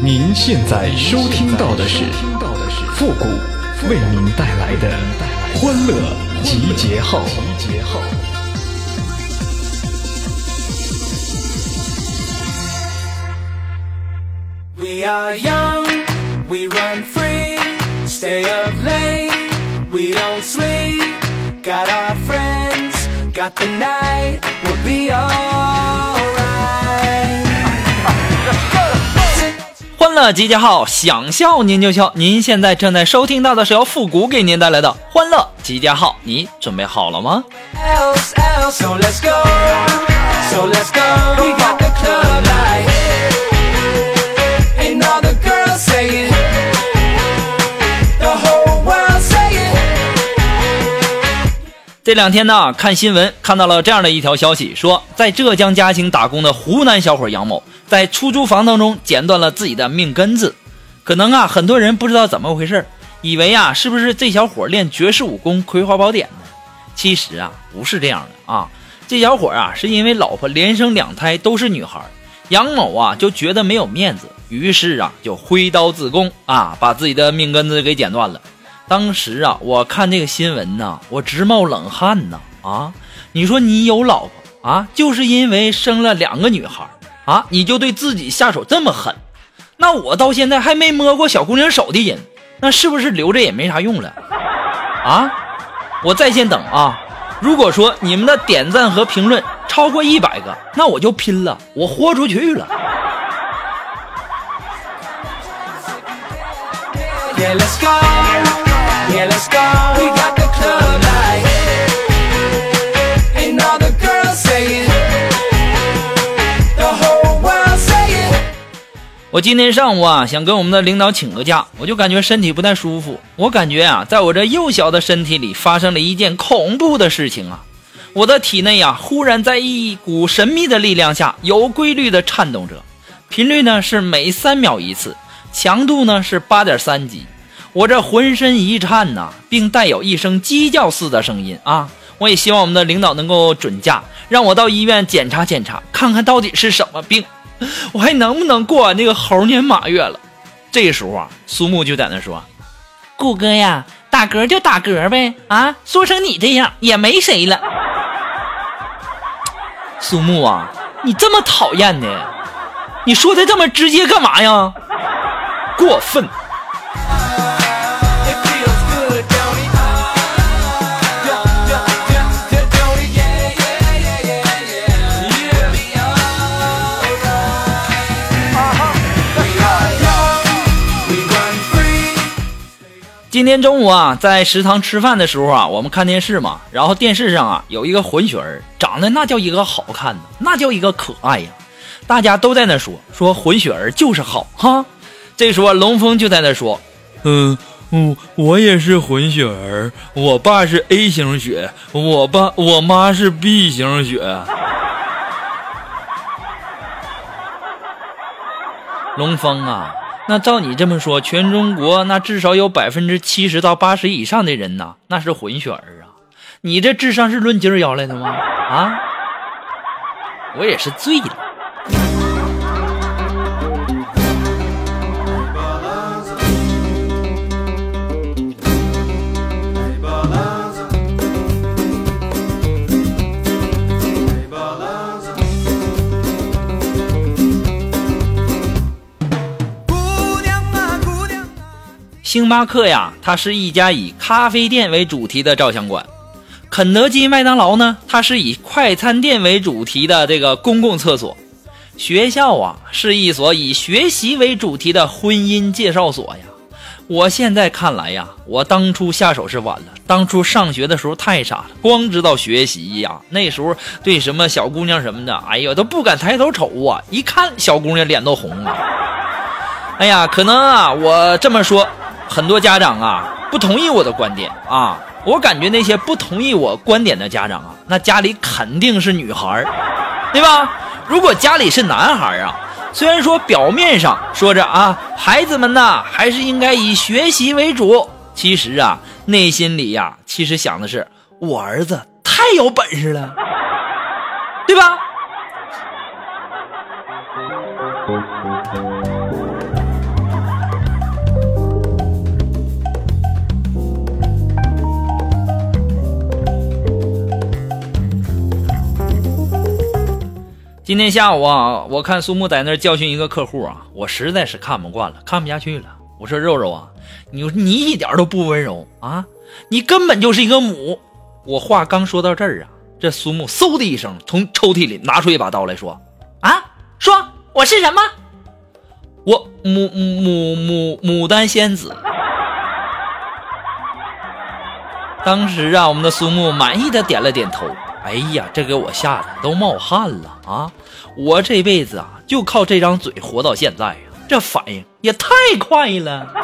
您现在收听到的是复古为您带来的欢乐集结号。We are young, we run free, stay up late, we don't sleep, got our friends, got the night, we'll be alright. 欢乐集结号，想笑您就笑。您现在正在收听到的是由复古给您带来的欢乐集结号，你准备好了吗？这两天呢，看新闻看到了这样的一条消息，说在浙江嘉兴打工的湖南小伙杨某，在出租房当中剪断了自己的命根子。可能啊，很多人不知道怎么回事，以为啊，是不是这小伙练绝世武功《葵花宝典》呢？其实啊，不是这样的啊。这小伙啊，是因为老婆连生两胎都是女孩，杨某啊就觉得没有面子，于是啊就挥刀自宫啊，把自己的命根子给剪断了。当时啊，我看这个新闻呢，我直冒冷汗呐！啊，你说你有老婆啊，就是因为生了两个女孩啊，你就对自己下手这么狠？那我到现在还没摸过小姑娘手的人，那是不是留着也没啥用了？啊，我在线等啊！如果说你们的点赞和评论超过一百个，那我就拼了，我豁出去了。我今天上午啊，想跟我们的领导请个假，我就感觉身体不太舒服。我感觉啊，在我这幼小的身体里发生了一件恐怖的事情啊！我的体内啊，忽然在一股神秘的力量下有规律的颤动着，频率呢是每三秒一次，强度呢是八点三级。我这浑身一颤呐，并带有一声鸡叫似的声音啊！我也希望我们的领导能够准假，让我到医院检查检查，看看到底是什么病，我还能不能过完那个猴年马月了？这时候啊，苏木就在那说：“顾哥呀，打嗝就打嗝呗，啊，说成你这样也没谁了。”苏木啊，你这么讨厌的，你说的这么直接干嘛呀？过分！今天中午啊，在食堂吃饭的时候啊，我们看电视嘛，然后电视上啊有一个混血儿，长得那叫一个好看的，那叫一个可爱呀，大家都在那说说混血儿就是好哈。这时候龙峰就在那说，嗯，我我也是混血儿，我爸是 A 型血，我爸我妈是 B 型血。龙峰啊。那照你这么说，全中国那至少有百分之七十到八十以上的人呐，那是混血儿啊！你这智商是论斤儿要来的吗？啊！我也是醉了。星巴克呀，它是一家以咖啡店为主题的照相馆；肯德基、麦当劳呢，它是以快餐店为主题的这个公共厕所；学校啊，是一所以学习为主题的婚姻介绍所呀。我现在看来呀，我当初下手是晚了，当初上学的时候太傻了，光知道学习呀。那时候对什么小姑娘什么的，哎呀，都不敢抬头瞅啊，一看小姑娘脸都红了。哎呀，可能啊，我这么说。很多家长啊不同意我的观点啊，我感觉那些不同意我观点的家长啊，那家里肯定是女孩对吧？如果家里是男孩啊，虽然说表面上说着啊，孩子们呐还是应该以学习为主，其实啊内心里呀，其实想的是我儿子太有本事了，对吧？今天下午啊，我看苏木在那教训一个客户啊，我实在是看不惯了，看不下去了。我说肉肉啊，你你一点都不温柔啊，你根本就是一个母。我话刚说到这儿啊，这苏木嗖的一声从抽屉里拿出一把刀来说：“啊，说我是什么？我牡牡牡牡丹仙子。”当时啊，我们的苏木满意的点了点头。哎呀，这给我吓得都冒汗了啊！我这辈子啊，就靠这张嘴活到现在呀，这反应也太快了。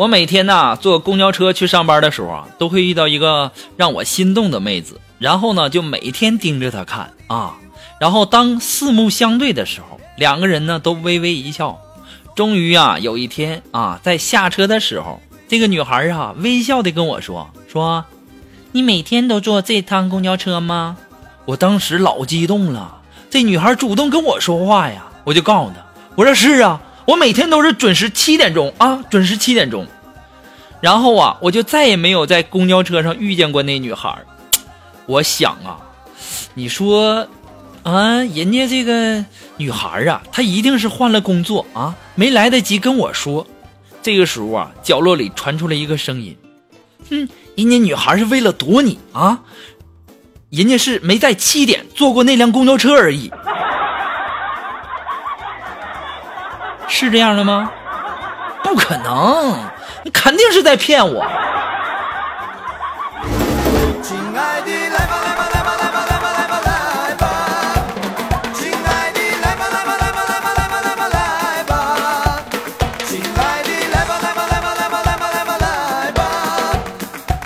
我每天呐坐公交车去上班的时候啊，都会遇到一个让我心动的妹子，然后呢就每天盯着她看啊，然后当四目相对的时候，两个人呢都微微一笑。终于啊有一天啊，在下车的时候，这个女孩啊微笑的跟我说：“说你每天都坐这趟公交车吗？”我当时老激动了，这女孩主动跟我说话呀，我就告诉她：“我说是啊。”我每天都是准时七点钟啊，准时七点钟。然后啊，我就再也没有在公交车上遇见过那女孩。我想啊，你说啊，人家这个女孩啊，她一定是换了工作啊，没来得及跟我说。这个时候啊，角落里传出了一个声音：“哼，人家女孩是为了躲你啊，人家是没在七点坐过那辆公交车而已。”是这样的吗？不可能，你肯定是在骗我。亲爱的，来吧来吧来吧来吧来吧来吧来吧，亲爱的，来吧来吧来吧来吧来吧来吧来吧，亲爱的，来吧来吧来吧来吧来吧来吧来吧，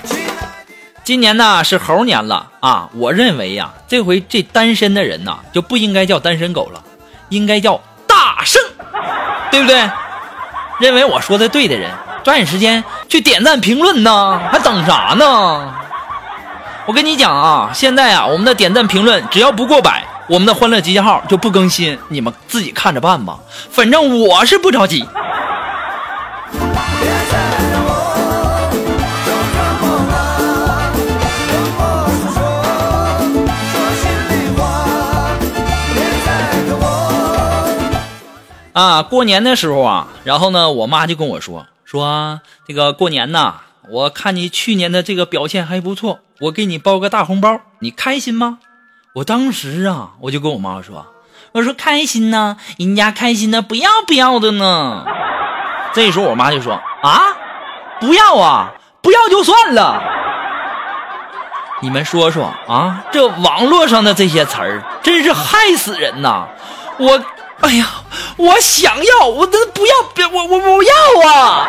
亲爱的。今年呢是猴年了啊！我认为呀，这回这单身的人呐就不应该叫单身狗了，应该叫。对不对？认为我说的对的人，抓紧时间去点赞评论呢，还等啥呢？我跟你讲啊，现在啊，我们的点赞评论只要不过百，我们的欢乐集结号就不更新，你们自己看着办吧。反正我是不着急。啊，过年的时候啊，然后呢，我妈就跟我说说这个过年呐，我看你去年的这个表现还不错，我给你包个大红包，你开心吗？我当时啊，我就跟我妈说，我说开心呢，人家开心的不要不要的呢。这时候我妈就说啊，不要啊，不要就算了。你们说说啊，这网络上的这些词儿真是害死人呐，我。哎呀，我想要，我这不要，别我我我要啊！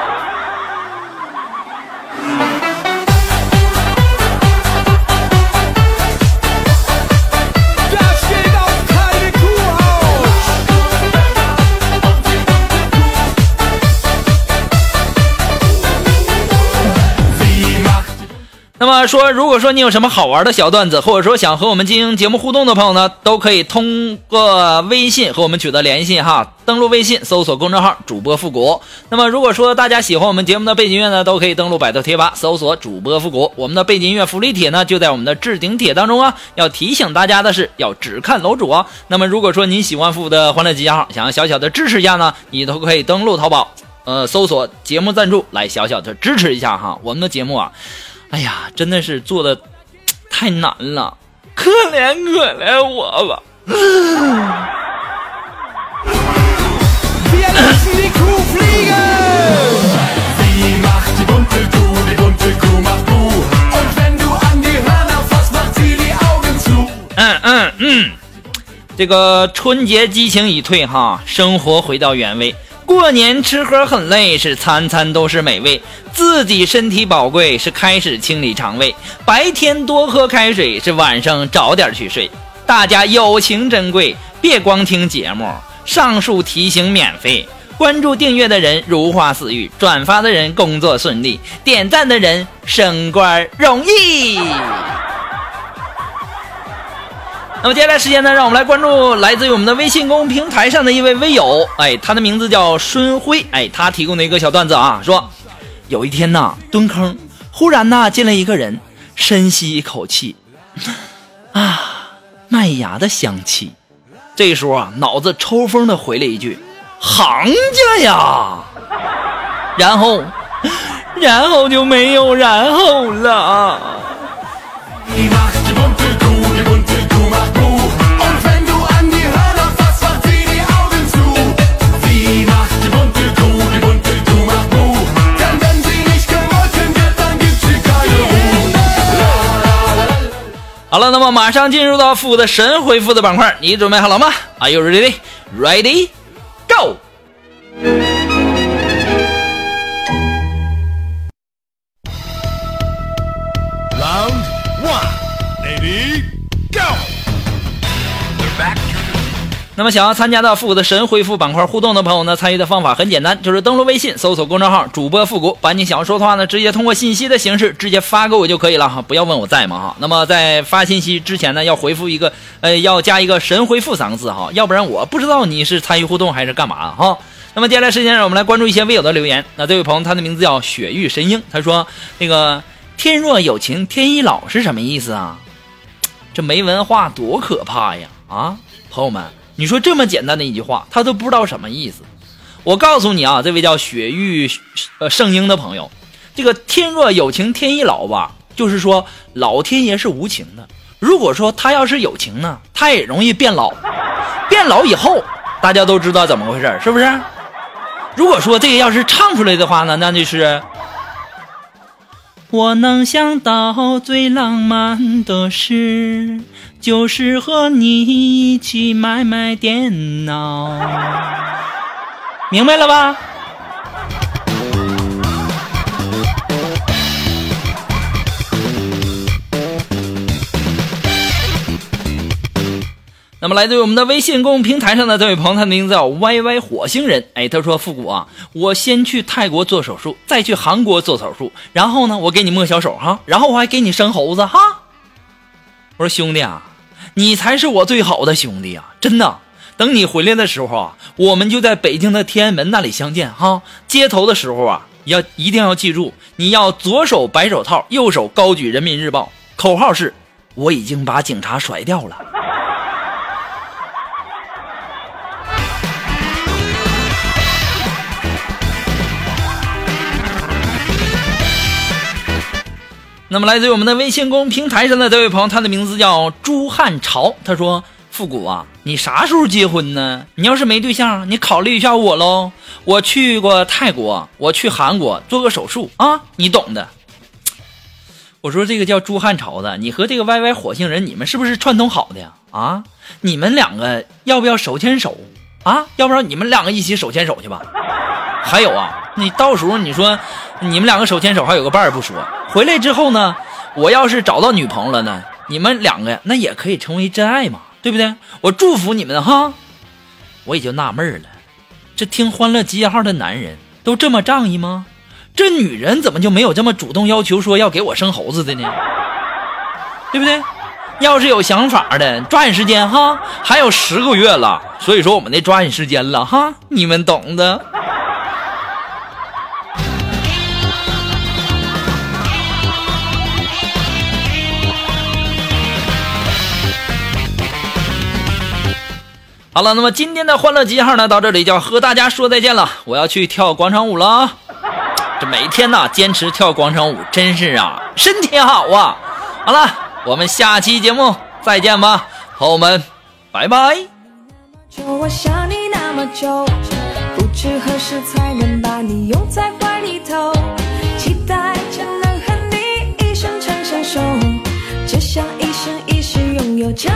那么说，如果说你有什么好玩的小段子，或者说想和我们进行节目互动的朋友呢，都可以通过微信和我们取得联系哈。登录微信，搜索公众号“主播复古”。那么如果说大家喜欢我们节目的背景音乐呢，都可以登录百度贴吧，搜索“主播复古”。我们的背景音乐福利帖呢，就在我们的置顶帖当中啊。要提醒大家的是，要只看楼主啊。那么如果说您喜欢复古的欢乐集结号，想要小小的支持一下呢，你都可以登录淘宝，呃，搜索节目赞助来小小的支持一下哈。我们的节目啊。哎呀，真的是做的太难了，可怜可怜我吧！嗯嗯嗯，这个春节激情已退哈，生活回到原位。过年吃喝很累，是餐餐都是美味。自己身体宝贵，是开始清理肠胃。白天多喝开水，是晚上早点去睡。大家友情珍贵，别光听节目。上述提醒免费，关注订阅的人如花似玉，转发的人工作顺利，点赞的人升官容易。那么接下来时间呢，让我们来关注来自于我们的微信公众平台上的一位微友，哎，他的名字叫孙辉，哎，他提供的一个小段子啊，说有一天呐，蹲坑，忽然呢进来一个人，深吸一口气，啊，麦芽的香气。这时候啊，脑子抽风的回了一句：“行家呀！”然后，然后就没有然后了。好了，那么马上进入到复的神回复的板块，你准备好了吗？Are you ready? Ready? Go! 么想要参加到复古的神回复板块互动的朋友呢，参与的方法很简单，就是登录微信，搜索公众号主播复古，把你想要说的话呢，直接通过信息的形式直接发给我就可以了哈，不要问我在吗哈。那么在发信息之前呢，要回复一个呃，要加一个神回复三个字哈，要不然我不知道你是参与互动还是干嘛哈。那么接下来时间，让我们来关注一些微友的留言。那这位朋友他的名字叫雪域神鹰，他说那个天若有情天亦老是什么意思啊？这没文化多可怕呀啊，朋友们。你说这么简单的一句话，他都不知道什么意思。我告诉你啊，这位叫雪域呃圣婴的朋友，这个天若有情天亦老吧，就是说老天爷是无情的。如果说他要是有情呢，他也容易变老。变老以后，大家都知道怎么回事，是不是？如果说这个要是唱出来的话呢，那就是我能想到最浪漫的事。就是和你一起买买电脑，明白了吧？那么，来自于我们的微信公众平台上的这位朋友，他的名字叫 Y Y 火星人。哎，他说：“复古啊，我先去泰国做手术，再去韩国做手术，然后呢，我给你摸小手哈，然后我还给你生猴子哈。”我说：“兄弟啊。”你才是我最好的兄弟啊！真的，等你回来的时候啊，我们就在北京的天安门那里相见哈。接头的时候啊，要一定要记住，你要左手白手套，右手高举人民日报，口号是：我已经把警察甩掉了。那么，来自于我们的微信公平台上的这位朋友，他的名字叫朱汉朝。他说：“复古啊，你啥时候结婚呢？你要是没对象，你考虑一下我喽。我去过泰国，我去韩国做个手术啊，你懂的。” 我说：“这个叫朱汉朝的，你和这个 Y Y 火星人，你们是不是串通好的呀？啊，你们两个要不要手牵手啊？要不然你们两个一起手牵手去吧。还有啊，你到时候你说。”你们两个手牵手还有个伴儿不说，回来之后呢，我要是找到女朋友了呢，你们两个那也可以成为真爱嘛，对不对？我祝福你们哈。我也就纳闷了，这听《欢乐集结号》的男人都这么仗义吗？这女人怎么就没有这么主动要求说要给我生猴子的呢？对不对？要是有想法的，抓紧时间哈，还有十个月了，所以说我们得抓紧时间了哈，你们懂的。好了，那么今天的欢乐极号呢，到这里就要和大家说再见了。我要去跳广场舞了啊！这每天呢，坚持跳广场舞，真是啊，身体好啊！好了，我们下期节目再见吧，朋友们，拜拜。不知何时才能把你拥在怀里头，期待着能和你一生长相守，只想一生一世拥有着。